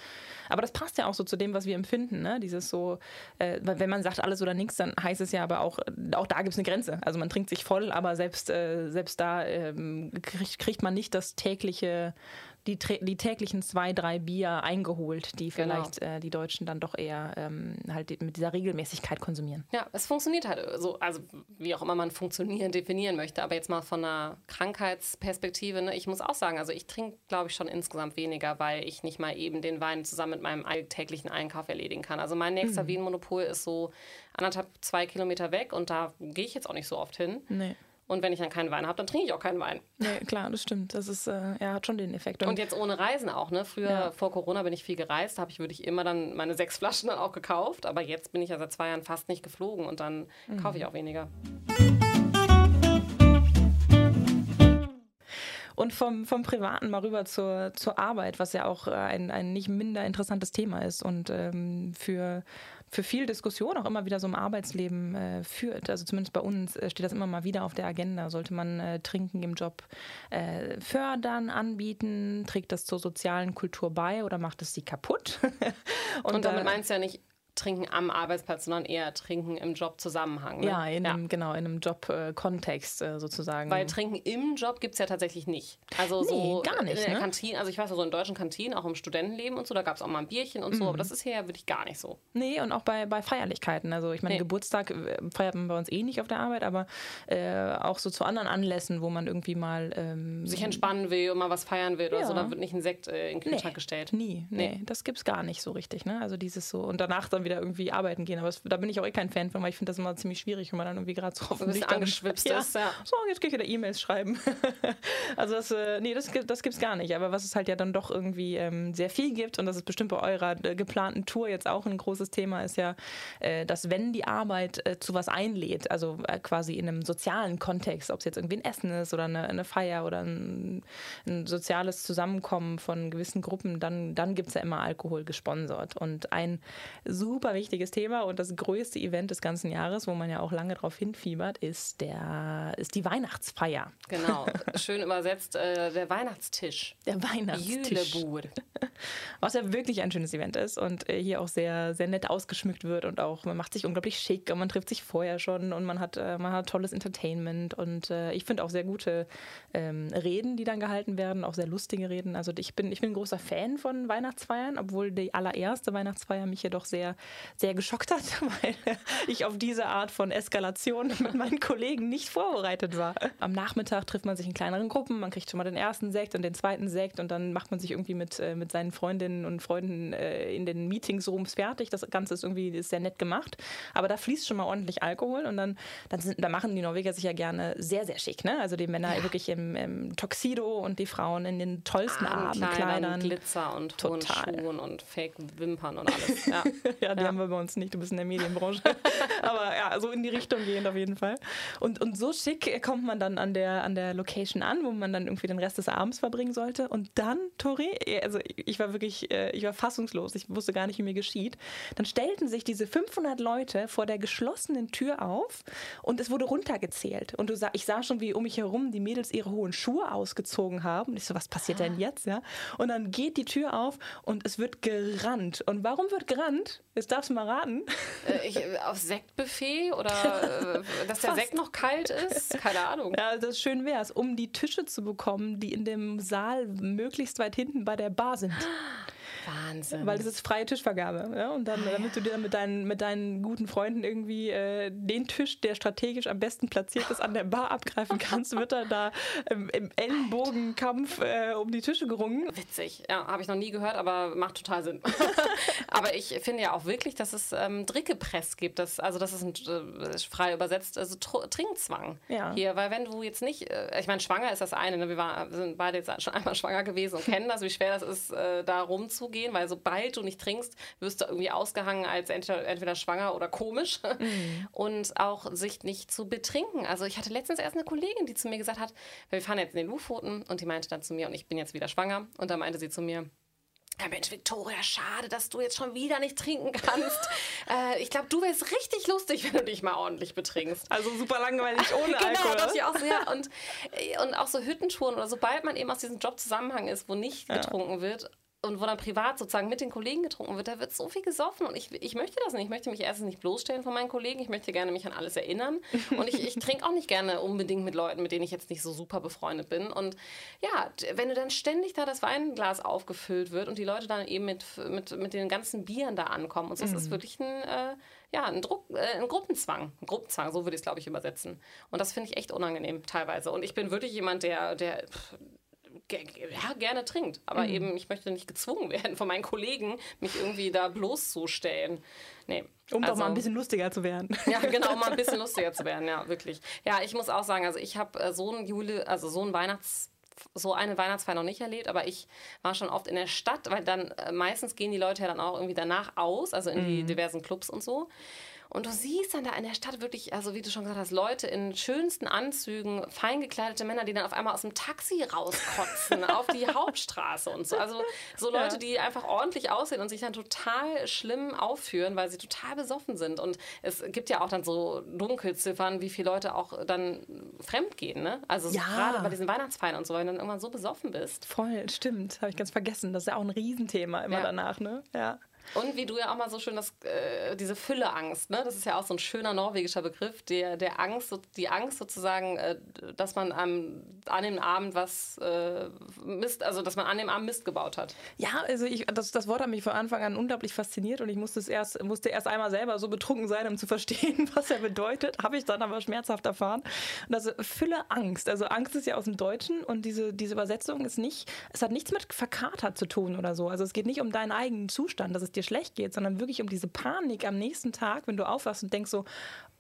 aber das passt ja auch so zu dem, was wir empfinden. Ne? Dieses so, äh, wenn man sagt alles oder nichts, dann heißt es ja aber auch, auch da gibt es eine Grenze. Also man trinkt sich voll, aber selbst, äh, selbst da ähm, kriegt, kriegt man nicht das tägliche die, die täglichen zwei, drei Bier eingeholt, die genau. vielleicht genau. äh, die Deutschen dann doch eher ähm, halt mit dieser Regelmäßigkeit konsumieren. Ja, es funktioniert halt so, also wie auch immer man funktionieren definieren möchte, aber jetzt mal von einer Krankheitsperspektive, ne, ich muss auch sagen, also ich trinke, glaube ich, schon insgesamt weniger, weil ich nicht mal eben den Wein zusammen mit meinem alltäglichen Einkauf erledigen kann. Also mein nächster mhm. Wien-Monopol ist so anderthalb, zwei Kilometer weg und da gehe ich jetzt auch nicht so oft hin. Nee. Und wenn ich dann keinen Wein habe, dann trinke ich auch keinen Wein. Nee, klar, das stimmt. Das ist, äh, ja, hat schon den Effekt. Und, und, jetzt ohne Reisen auch, ne? Früher, ja. vor Corona, bin ich viel gereist, habe ich wirklich immer dann meine sechs Flaschen dann auch gekauft. Aber jetzt bin ich ja seit zwei Jahren fast nicht geflogen und dann mhm. kaufe ich auch weniger. Und vom, vom Privaten mal rüber zur, zur Arbeit, was ja auch äh, ein, ein nicht minder interessantes Thema ist und ähm, für für viel Diskussion auch immer wieder so im Arbeitsleben äh, führt. Also zumindest bei uns äh, steht das immer mal wieder auf der Agenda. Sollte man äh, Trinken im Job äh, fördern, anbieten? Trägt das zur sozialen Kultur bei oder macht es sie kaputt? und, und damit meinst du ja nicht trinken am Arbeitsplatz, sondern eher trinken im Jobzusammenhang. Ne? Ja, in ja. Einem, genau, in einem Jobkontext äh, sozusagen. Weil trinken im Job gibt es ja tatsächlich nicht. Also nee, so gar nicht. In der ne? Kantine, also ich weiß ja so in deutschen Kantinen, auch im Studentenleben und so, da gab es auch mal ein Bierchen und so, mhm. aber das ist hier ja wirklich gar nicht so. Nee, und auch bei, bei Feierlichkeiten. Also ich meine, nee. Geburtstag äh, feiert man bei uns eh nicht auf der Arbeit, aber äh, auch so zu anderen Anlässen, wo man irgendwie mal ähm, sich entspannen will und mal was feiern will ja. oder so, da wird nicht ein Sekt äh, in den Kühlschrank nee, gestellt. Nie, nee, nee. das es gar nicht so richtig. Ne? Also dieses so und danach dann wieder irgendwie arbeiten gehen. Aber es, da bin ich auch eh kein Fan von, weil ich finde das immer ziemlich schwierig, wenn man dann irgendwie gerade so bisschen angeschwipst ja. ist. Ja. So, jetzt gehe ich wieder E-Mails schreiben. also das, äh, nee, das, das gibt es gar nicht. Aber was es halt ja dann doch irgendwie ähm, sehr viel gibt und das ist bestimmt bei eurer äh, geplanten Tour jetzt auch ein großes Thema, ist ja, äh, dass wenn die Arbeit äh, zu was einlädt, also äh, quasi in einem sozialen Kontext, ob es jetzt irgendwie ein Essen ist oder eine, eine Feier oder ein, ein, soziales Zusammenkommen von gewissen Gruppen, dann, dann gibt es ja immer Alkohol gesponsert. Und ein super wichtiges Thema und das größte Event des ganzen Jahres, wo man ja auch lange darauf hinfiebert, ist, der, ist die Weihnachtsfeier. Genau, schön übersetzt, äh, der Weihnachtstisch. Der Weihnachtstisch. Jülebur. Was ja wirklich ein schönes Event ist und äh, hier auch sehr, sehr nett ausgeschmückt wird und auch, man macht sich unglaublich schick und man trifft sich vorher schon und man hat, äh, man hat tolles Entertainment und äh, ich finde auch sehr gute ähm, Reden, die dann gehalten werden, auch sehr lustige Reden. Also ich bin, ich bin ein großer Fan von Weihnachtsfeiern, obwohl die allererste Weihnachtsfeier mich jedoch sehr, sehr geschockt hat, weil ich auf diese Art von Eskalation mit meinen Kollegen nicht vorbereitet war. Am Nachmittag trifft man sich in kleineren Gruppen, man kriegt schon mal den ersten Sekt und den zweiten Sekt und dann macht man sich irgendwie mit, äh, mit seinen Freundinnen und Freunden äh, in den Meetingsrooms fertig. Das Ganze ist irgendwie ist sehr nett gemacht, aber da fließt schon mal ordentlich Alkohol und dann, dann, sind, dann machen die Norweger sich ja gerne sehr, sehr schick. Ne? Also die Männer ja. wirklich im, im, Tuxedo und die Frauen in den tollsten Abendkleidern. Glitzer und hohen Schuhen und Fake-Wimpern und alles. Ja, ja die ja. haben wir bei uns nicht. Du bist in der Medienbranche. Aber ja, so in die Richtung gehend auf jeden Fall. Und, und so schick kommt man dann an der, an der Location an, wo man dann irgendwie den Rest des Abends verbringen sollte. Und dann, Tori, also ich war wirklich, äh, ich war fassungslos. Ich wusste gar nicht, wie mir geschieht. Dann stellten sich diese 500 Leute vor der geschlossenen Tür auf und es wurde runtergezählt. Und du sah, ich sah schon, wie um mich herum die Mädels ihre hohen Schuhe ausgezogen haben. Und ich so, was passiert denn jetzt? Ja? Und dann geht die Tür auf und es wird gerannt. Und warum wird gerannt? Jetzt darfst du mal raten. Äh, ich, auf Sektbuffet oder äh, dass der Sekt noch kalt ist? Keine Ahnung. Ja, das schön wäre es, um die Tische zu bekommen, die in dem Saal möglichst weit hinten bei der Bar sind. Wahnsinn. Weil es ist freie Tischvergabe. Ja? Und dann, ah, damit du dir mit deinen, mit deinen guten Freunden irgendwie äh, den Tisch, der strategisch am besten platziert ist, an der Bar abgreifen kannst, wird dann da im, im Ellenbogenkampf äh, um die Tische gerungen. Witzig. Ja, habe ich noch nie gehört, aber macht total Sinn. aber ich finde ja auch wirklich, dass es ähm, Drickepress gibt. Dass, also, das ist ein, äh, frei übersetzt, also Trinkzwang ja. hier. Weil wenn du jetzt nicht, äh, ich meine, schwanger ist das eine. Ne? Wir, war, wir sind beide jetzt schon einmal schwanger gewesen und kennen das, wie schwer das ist, äh, da rumzugehen gehen, weil sobald du nicht trinkst, wirst du irgendwie ausgehangen als entweder, entweder schwanger oder komisch. Mhm. Und auch sich nicht zu betrinken. Also ich hatte letztens erst eine Kollegin, die zu mir gesagt hat, wir fahren jetzt in den Lufoten und die meinte dann zu mir, und ich bin jetzt wieder schwanger, und da meinte sie zu mir, ja, Mensch, Victoria, schade, dass du jetzt schon wieder nicht trinken kannst. äh, ich glaube, du wärst richtig lustig, wenn du dich mal ordentlich betrinkst. Also super langweilig ohne genau, Alkohol. Genau, ich auch so, ja. Und, äh, und auch so Hüttentouren oder sobald man eben aus diesem Jobzusammenhang ist, wo nicht ja. getrunken wird, und wo dann privat sozusagen mit den Kollegen getrunken wird, da wird so viel gesoffen und ich, ich möchte das nicht. Ich möchte mich erstens nicht bloßstellen von meinen Kollegen. Ich möchte gerne mich an alles erinnern. Und ich, ich trinke auch nicht gerne unbedingt mit Leuten, mit denen ich jetzt nicht so super befreundet bin. Und ja, wenn du dann ständig da das Weinglas aufgefüllt wird und die Leute dann eben mit, mit, mit den ganzen Bieren da ankommen und so, mhm. das ist wirklich ein, äh, ja, ein, Druck, äh, ein Gruppenzwang. Ein Gruppenzwang, so würde ich es, glaube ich, übersetzen. Und das finde ich echt unangenehm teilweise. Und ich bin wirklich jemand, der, der ja, gerne trinkt. Aber mhm. eben, ich möchte nicht gezwungen werden von meinen Kollegen, mich irgendwie da bloßzustellen. Nee. Um also, doch mal ein bisschen lustiger zu werden. Ja, genau, um mal ein bisschen lustiger zu werden, ja, wirklich. Ja, ich muss auch sagen, also ich habe äh, so ein Jule, also so ein Weihnachts so eine Weihnachtsfeier noch nicht erlebt, aber ich war schon oft in der Stadt, weil dann äh, meistens gehen die Leute ja dann auch irgendwie danach aus, also in die mhm. diversen Clubs und so. Und du siehst dann da in der Stadt wirklich, also wie du schon gesagt hast, Leute in schönsten Anzügen, fein gekleidete Männer, die dann auf einmal aus dem Taxi rauskotzen auf die Hauptstraße und so. Also so Leute, ja. die einfach ordentlich aussehen und sich dann total schlimm aufführen, weil sie total besoffen sind. Und es gibt ja auch dann so Dunkelziffern, wie viele Leute auch dann fremd gehen. Ne? Also ja. gerade bei diesen Weihnachtsfeiern und so, wenn du dann irgendwann so besoffen bist. Voll, stimmt. Habe ich ganz vergessen. Das ist ja auch ein Riesenthema immer ja. danach. Ne? Ja. Und wie du ja auch mal so schön das, äh, diese Fülleangst, ne? das ist ja auch so ein schöner norwegischer Begriff, der, der Angst, die Angst sozusagen, äh, dass man am, an dem Abend was äh, Mist, also dass man an dem Abend Mist gebaut hat. Ja, also ich, das, das Wort hat mich von Anfang an unglaublich fasziniert und ich musste es erst, musste erst einmal selber so betrunken sein, um zu verstehen, was er bedeutet. Habe ich dann aber schmerzhaft erfahren. Und das Fülleangst, also Angst ist ja aus dem Deutschen und diese, diese Übersetzung ist nicht, es hat nichts mit verkatert zu tun oder so. Also es geht nicht um deinen eigenen Zustand, das ist dir schlecht geht, sondern wirklich um diese Panik am nächsten Tag, wenn du aufwachst und denkst so,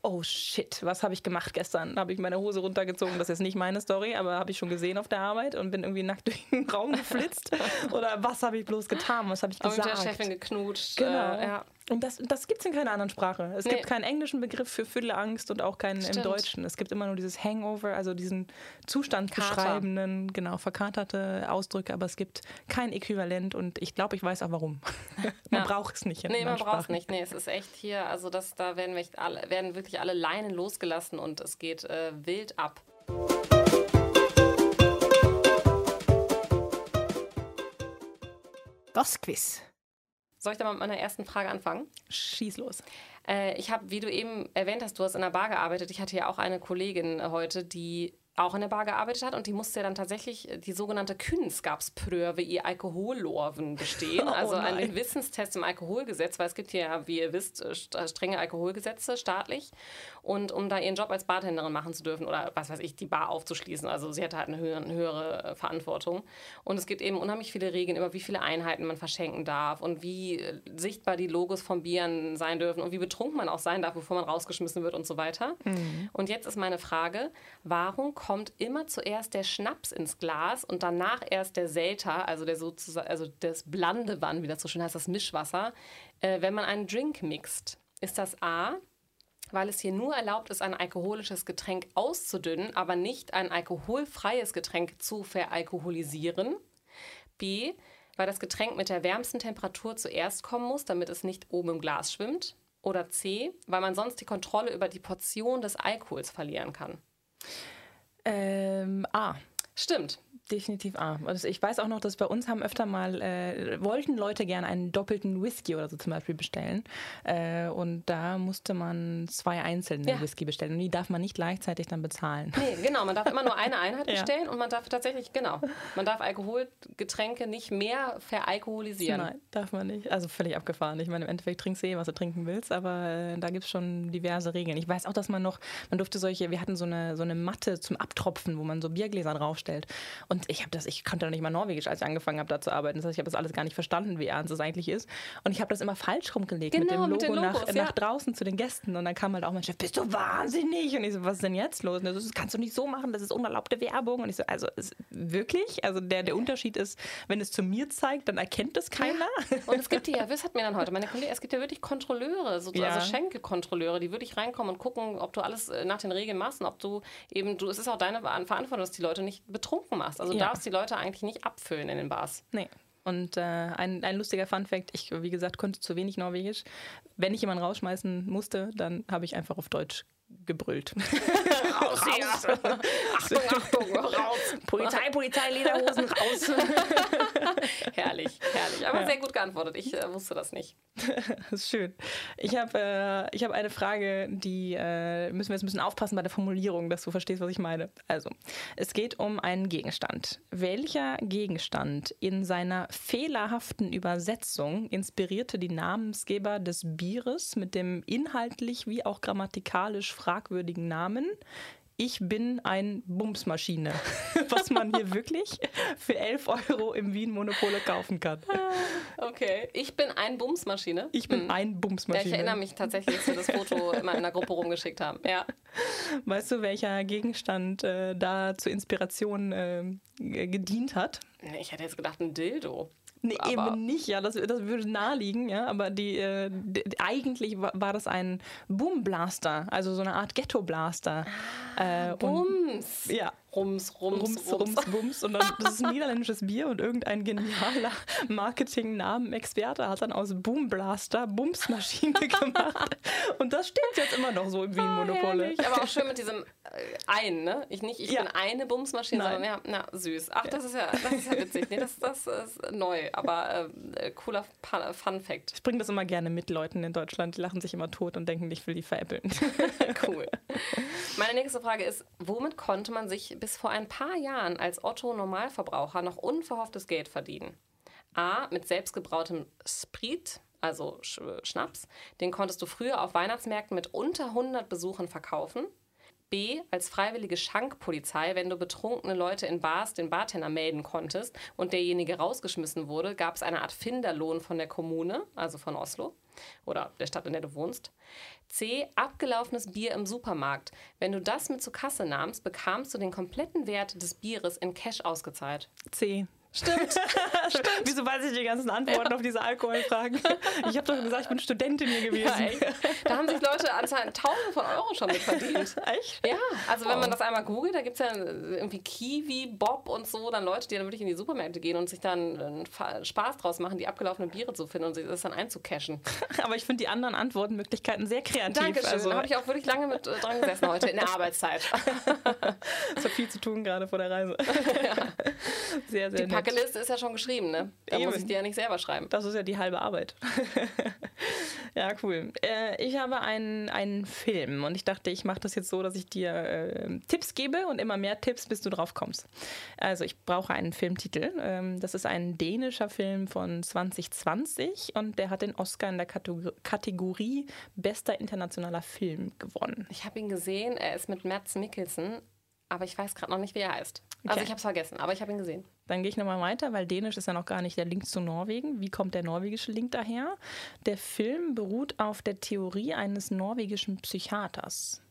oh shit, was habe ich gemacht gestern? Habe ich meine Hose runtergezogen, das ist nicht meine Story, aber habe ich schon gesehen auf der Arbeit und bin irgendwie nackt durch den Raum geflitzt? Oder was habe ich bloß getan? Was habe ich gesagt? Mit der Chefin geknutscht. Genau. Äh, ja. Und das, das gibt es in keiner anderen Sprache. Es nee. gibt keinen englischen Begriff für Fülleangst und auch keinen Stimmt. im Deutschen. Es gibt immer nur dieses Hangover, also diesen Zustand Kater. beschreibenden, genau, verkaterte Ausdrücke, aber es gibt kein Äquivalent und ich glaube, ich weiß auch warum. man ja. braucht es nicht. In nee, man braucht es nicht. Nee, es ist echt hier, also das, da werden, wir alle, werden wirklich alle Leinen losgelassen und es geht äh, wild ab. Das Quiz. Soll ich da mal mit meiner ersten Frage anfangen? Schieß los. Äh, ich habe, wie du eben erwähnt hast, du hast in der Bar gearbeitet. Ich hatte ja auch eine Kollegin heute, die auch in der Bar gearbeitet hat und die musste ja dann tatsächlich die sogenannte Kunskapspröve i Alkohollorven bestehen, oh also einen Wissenstest im Alkoholgesetz, weil es gibt hier ja, wie ihr wisst, strenge Alkoholgesetze staatlich. Und um da ihren Job als Bartenderin machen zu dürfen oder was weiß ich, die Bar aufzuschließen, also sie hatte halt eine höhere, eine höhere äh, Verantwortung. Und es gibt eben unheimlich viele Regeln über wie viele Einheiten man verschenken darf und wie äh, sichtbar die Logos von Bieren sein dürfen und wie betrunken man auch sein darf, bevor man rausgeschmissen wird und so weiter. Mhm. Und jetzt ist meine Frage, warum kommt immer zuerst der Schnaps ins Glas und danach erst der Selter, also der sozusagen, also das Blandewann, wie das so schön heißt, das Mischwasser, äh, wenn man einen Drink mixt. Ist das A, weil es hier nur erlaubt ist, ein alkoholisches Getränk auszudünnen, aber nicht ein alkoholfreies Getränk zu veralkoholisieren? B, weil das Getränk mit der wärmsten Temperatur zuerst kommen muss, damit es nicht oben im Glas schwimmt? Oder C, weil man sonst die Kontrolle über die Portion des Alkohols verlieren kann? Ähm, A. Stimmt definitiv A. Also ich weiß auch noch, dass bei uns haben öfter mal, äh, wollten Leute gerne einen doppelten Whisky oder so zum Beispiel bestellen. Äh, und da musste man zwei einzelne ja. Whisky bestellen. Und die darf man nicht gleichzeitig dann bezahlen. Nee, genau. Man darf immer nur eine Einheit bestellen ja. und man darf tatsächlich, genau, man darf Alkoholgetränke nicht mehr veralkoholisieren. Nein, darf man nicht. Also völlig abgefahren. Ich meine, im Endeffekt trinkst du eh, was du trinken willst, aber äh, da gibt es schon diverse Regeln. Ich weiß auch, dass man noch, man durfte solche, wir hatten so eine, so eine Matte zum Abtropfen, wo man so Biergläser draufstellt vorgestellt. Und ich habe das, ich konnte noch nicht mal Norwegisch, als ich angefangen habe, da zu arbeiten. Das heißt, ich habe das alles gar nicht verstanden, wie ernst das eigentlich ist. Und ich habe das immer falsch rumgelegt Genau, mit mit dem Logo Logos, nach, ja. nach draußen zu den Gästen. Und dann kam halt auch mein Chef, bist du wahnsinnig? Und ich so, was ist denn jetzt los? Und so, das kannst du nicht so machen, das ist unerlaubte Werbung. Und ich so, also ist, wirklich? Also der, der Unterschied ist, wenn es zu mir zeigt, dann erkennt es keiner. Und es gibt ja, das hat mir dann heute meine Kollegin, es gibt ja wirklich Kontrolleure, so, Ja. also Schenkelkontrolleure, die wirklich reinkommen und gucken, ob du alles äh, nach den Regeln machst und ob du eben, du, es ist auch deine Ver- Verantwortung, dass die Leute nicht betrunken machst. Also du Ja. darfst die Leute eigentlich nicht abfüllen in den Bars. Nee. Und äh, ein, ein lustiger Funfact, ich, wie gesagt, konnte zu wenig Norwegisch. Wenn ich jemanden rausschmeißen musste, dann habe ich einfach auf Deutsch gebrüllt. Raus, raus. Achtung, Achtung, raus. Polizei, Polizei, Lederhosen, raus. herrlich, herrlich. Aber Ja. sehr gut geantwortet. Ich äh, wusste das nicht. Das ist schön. Ich habe äh, hab eine Frage, die äh, müssen wir jetzt ein bisschen aufpassen bei der Formulierung, dass du verstehst, was ich meine. Also, es geht um einen Gegenstand. Welcher Gegenstand in seiner fehlerhaften Übersetzung inspirierte die Namensgeber des Bieres mit dem inhaltlich wie auch grammatikalisch fragwürdigen Namen? Ich bin ein Bumsmaschine, was man hier wirklich für 11 Euro im Wien Monopole kaufen kann. Okay. Ich bin ein Bumsmaschine. Ich bin ein Ja, Bumsmaschine. ich erinnere mich tatsächlich, dass wir das Foto immer in der Gruppe rumgeschickt haben. Ja. Weißt du, welcher Gegenstand äh, da zur Inspiration äh, gedient hat? Ich hätte jetzt gedacht, ein Dildo. Nee, Aber- eben nicht, ja, das, das würde naheliegen, ja, aber die, äh, d- eigentlich war, war das ein Boomblaster, also so eine Art Ghetto-Blaster. Äh, und- Bums. Ja, Rums, rums, Rums, Rums, Bums. Und dann, das ist ein niederländisches Bier und irgendein genialer Marketing-Namen-Experte hat dann aus Boomblaster Bumsmaschine gemacht. Und das steht jetzt immer noch so im Wien-Monopole. Herrlich. Aber auch schön mit diesem äh, ein, ne? Ich nicht, ich Ja. bin eine Bumsmaschine, Nein. sondern ja, na, süß. Ach, das ist ja, das ist ja witzig. Nee, das, das ist neu, aber äh, cooler Fun- Fun Fact. Ich bringe das immer gerne mit Leuten in Deutschland, die lachen sich immer tot und denken, ich will die veräppeln. Cool. Meine nächste Frage ist, womit konnte man sich bis vor ein paar Jahren als Otto Normalverbraucher noch unverhofftes Geld verdienen? A. Mit selbstgebrautem Sprit, also Sch Schnaps. Den konntest du früher auf Weihnachtsmärkten mit unter 100 Besuchern verkaufen. B. Als freiwillige Schankpolizei, wenn du betrunkene Leute in Bars den Bartender melden konntest und derjenige rausgeschmissen wurde, gab es eine Art Finderlohn von der Kommune, also von Oslo oder der Stadt, in der du wohnst. C. Abgelaufenes Bier im Supermarkt. Wenn du das mit zur Kasse nahmst, bekamst du den kompletten Wert des Bieres in Cash ausgezahlt. C. Stimmt. Stimmt. Wieso weiß ich die ganzen Antworten auf diese Alkoholfragen? Ich habe doch gesagt, ich bin Studentin hier gewesen. Da haben sich Leute anscheinend Tausende von Euro schon mit verdient. Echt? Ja, also wenn Oh. man das einmal googelt, da gibt es ja irgendwie Kiwi, Bob und so, dann Leute, die dann wirklich in die Supermärkte gehen und sich dann Fa- Spaß draus machen, die abgelaufenen Biere zu finden und sich das dann einzucashen. Aber ich finde die anderen Antwortmöglichkeiten sehr kreativ. Dankeschön. Also, da habe ich auch wirklich lange mit äh, dran gesessen heute in der Arbeitszeit. es hat viel zu tun gerade vor der Reise. Sehr, sehr Die. Packeliste ist ja schon geschrieben, ne? Da muss ich Eben. dir ja nicht selber schreiben. Das ist ja die halbe Arbeit. ja, cool. Äh, ich habe einen, einen Film und ich dachte, ich mache das jetzt so, dass ich dir äh, Tipps gebe und immer mehr Tipps, bis du drauf kommst. Also ich brauche einen Filmtitel. Ähm, das ist ein dänischer Film von 2020 und der hat den Oscar in der Kategor- Kategorie Bester internationaler Film gewonnen. Ich habe ihn gesehen, er ist mit Mads Mikkelsen, aber ich weiß gerade noch nicht, wie er heißt. Also Okay. ich habe es vergessen, aber ich habe ihn gesehen. Dann gehe ich nochmal weiter, weil Dänisch ist ja noch gar nicht der Link zu Norwegen. Wie kommt der norwegische Link daher? Der Film beruht auf der Theorie eines norwegischen Psychiaters.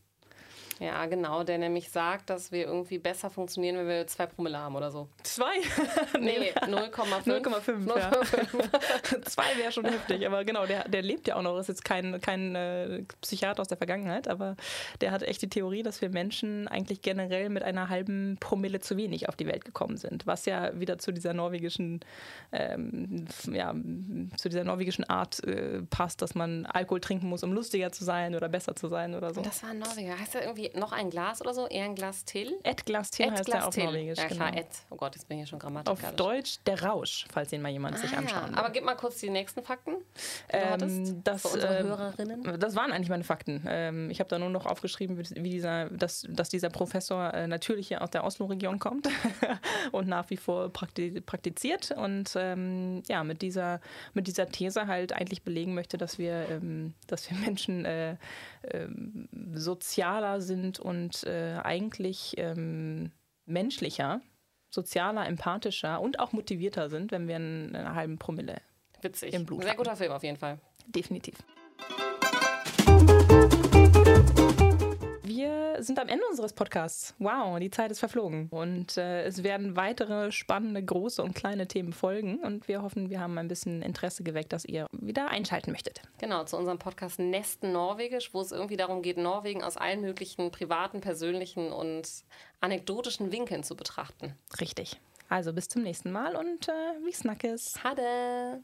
Ja, genau, der nämlich sagt, dass wir irgendwie besser funktionieren, wenn wir zwei Promille haben oder so. Zwei? Nee, 0,5. 0,5, ja. Zwei wäre schon heftig, aber genau, der, der lebt ja auch noch. Ist jetzt kein, kein äh, Psychiater aus der Vergangenheit, aber der hat echt die Theorie, dass wir Menschen eigentlich generell mit einer halben Promille zu wenig auf die Welt gekommen sind. Was ja wieder zu dieser norwegischen, ähm, ja, zu dieser norwegischen Art äh, passt, dass man Alkohol trinken muss, um lustiger zu sein oder besser zu sein oder so. Das war ein Norweger. Heißt er irgendwie noch ein Glas oder so? Eher ein Glas Till? Ed Glas Till heißt er auf Norwegisch. Ja, klar, genau. Ed. Oh Gott, jetzt bin ich hier schon Auf grammatikalisch. Deutsch der Rausch, falls den mal jemand sich Ah, anschauen will. aber gib mal kurz die nächsten Fakten, die du Ähm, hattest. das, für unsere ähm, Hörerinnen. Das waren eigentlich meine Fakten. Ähm, ich habe da nur noch aufgeschrieben, wie dieser, dass, dass dieser Professor äh, natürlich hier aus der Oslo-Region kommt und nach wie vor prakti praktiziert und ähm, ja, mit dieser, mit dieser These halt eigentlich belegen möchte, dass wir, ähm, dass wir Menschen äh, ähm, sozialer sind und äh, eigentlich ähm, menschlicher sozialer, empathischer und auch motivierter sind, wenn wir einen, einen halben Promille Witzig. im Blut Sehr haben. guter Film auf jeden Fall. Definitiv. Wir sind am Ende unseres Podcasts. Wow, die Zeit ist verflogen. Und äh, es werden weitere spannende, große und kleine Themen folgen. Und wir hoffen, wir haben ein bisschen Interesse geweckt, dass ihr wieder einschalten möchtet. Genau, zu unserem Podcast Nesten Norwegisch, wo es irgendwie darum geht, Norwegen aus allen möglichen privaten, persönlichen und anekdotischen Winkeln zu betrachten. Richtig. Also bis zum nächsten Mal und äh, wie snackes. Hade!